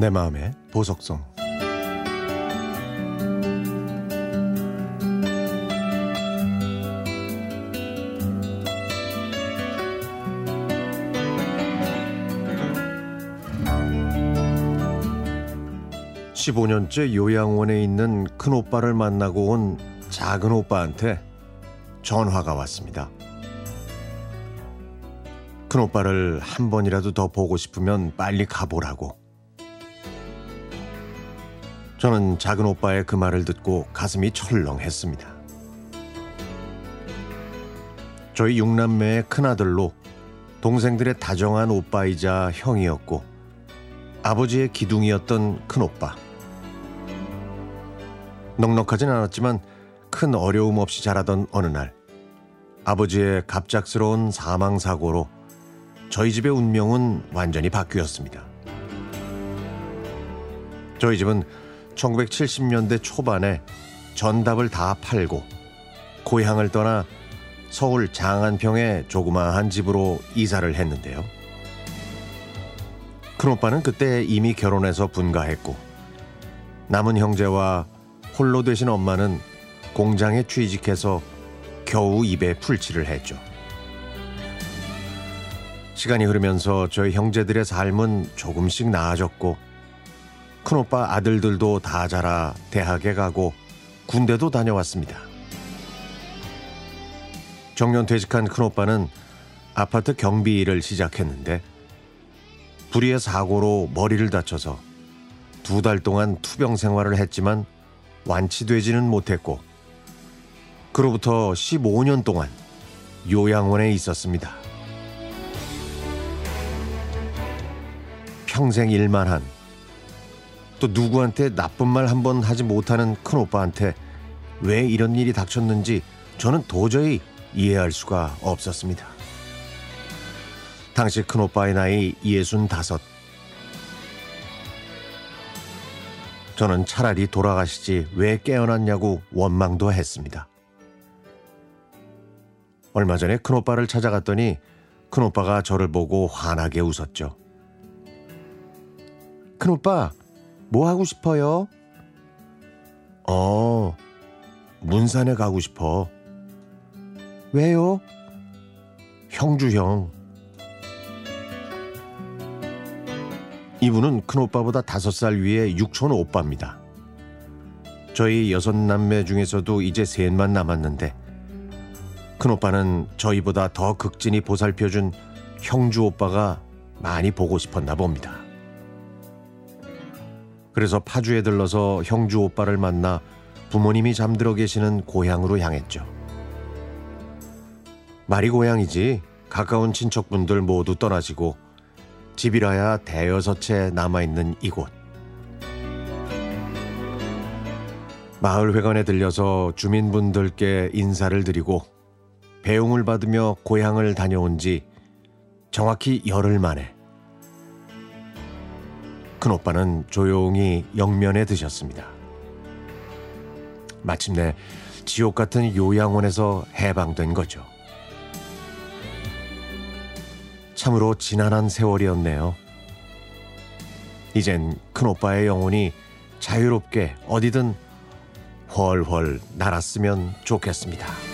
내 마음의 보석성 15년째 요양원에 있는 큰 오빠를 만나고 온 작은 오빠한테 전화가 왔습니다. 큰 오빠를 한 번이라도 더 보고 싶으면 빨리 가보라고. 저는 작은 오빠의 그 말을 듣고 가슴이 철렁했습니다. 저희 육남매의 큰아들로 동생들의 다정한 오빠이자 형이었고 아버지의 기둥이었던 큰오빠. 넉넉하진 않았지만 큰 어려움 없이 자라던 어느 날 아버지의 갑작스러운 사망 사고로 저희 집의 운명은 완전히 바뀌었습니다. 저희 집은 1970년대 초반에 전답을 다 팔고 고향을 떠나 서울 장안평의 조그마한 집으로 이사를 했는데요. 큰오빠는 그때 이미 결혼해서 분가했고 남은 형제와 홀로 되신 엄마는 공장에 취직해서 겨우 입에 풀칠을 했죠. 시간이 흐르면서 저희 형제들의 삶은 조금씩 나아졌고 큰오빠 아들들도 다 자라 대학에 가고 군대도 다녀왔습니다. 정년 퇴직한 큰오빠는 아파트 경비 일을 시작했는데 불의의 사고로 머리를 다쳐서 두 달 동안 투병 생활을 했지만 완치되지는 못했고 그로부터 15년 동안 요양원에 있었습니다. 평생 일만 한, 또 누구한테 나쁜 말 한 번 하지 못하는 큰 오빠한테 왜 이런 일이 닥쳤는지 저는 도저히 이해할 수가 없었습니다. 당시 큰 오빠의 나이 65. 저는 차라리 돌아가시지 왜 깨어났냐고 원망도 했습니다. 얼마 전에 큰오빠를 찾아갔더니 큰오빠가 저를 보고 환하게 웃었죠. 큰오빠, 뭐 하고 싶어요? 어, 문산에 가고 싶어. 왜요? 형주 형. 이분은 큰 오빠보다 다섯 살 위에 육촌 오빠입니다. 저희 여섯 남매 중에서도 이제 셋만 남았는데 큰 오빠는 저희보다 더 극진히 보살펴준 형주 오빠가 많이 보고 싶었나 봅니다. 그래서 파주에 들러서 형주 오빠를 만나 부모님이 잠들어 계시는 고향으로 향했죠. 말이 고향이지 가까운 친척분들 모두 떠나시고 집이라야 대여섯 채 남아있는 이곳. 마을 회관에 들려서 주민분들께 인사를 드리고 배웅을 받으며 고향을 다녀온 지 정확히 열흘 만에 큰오빠는 조용히 영면에 드셨습니다. 마침내 지옥 같은 요양원에서 해방된 거죠. 참으로 지난한 세월이었네요. 이젠 큰오빠의 영혼이 자유롭게 어디든 훨훨 날았으면 좋겠습니다.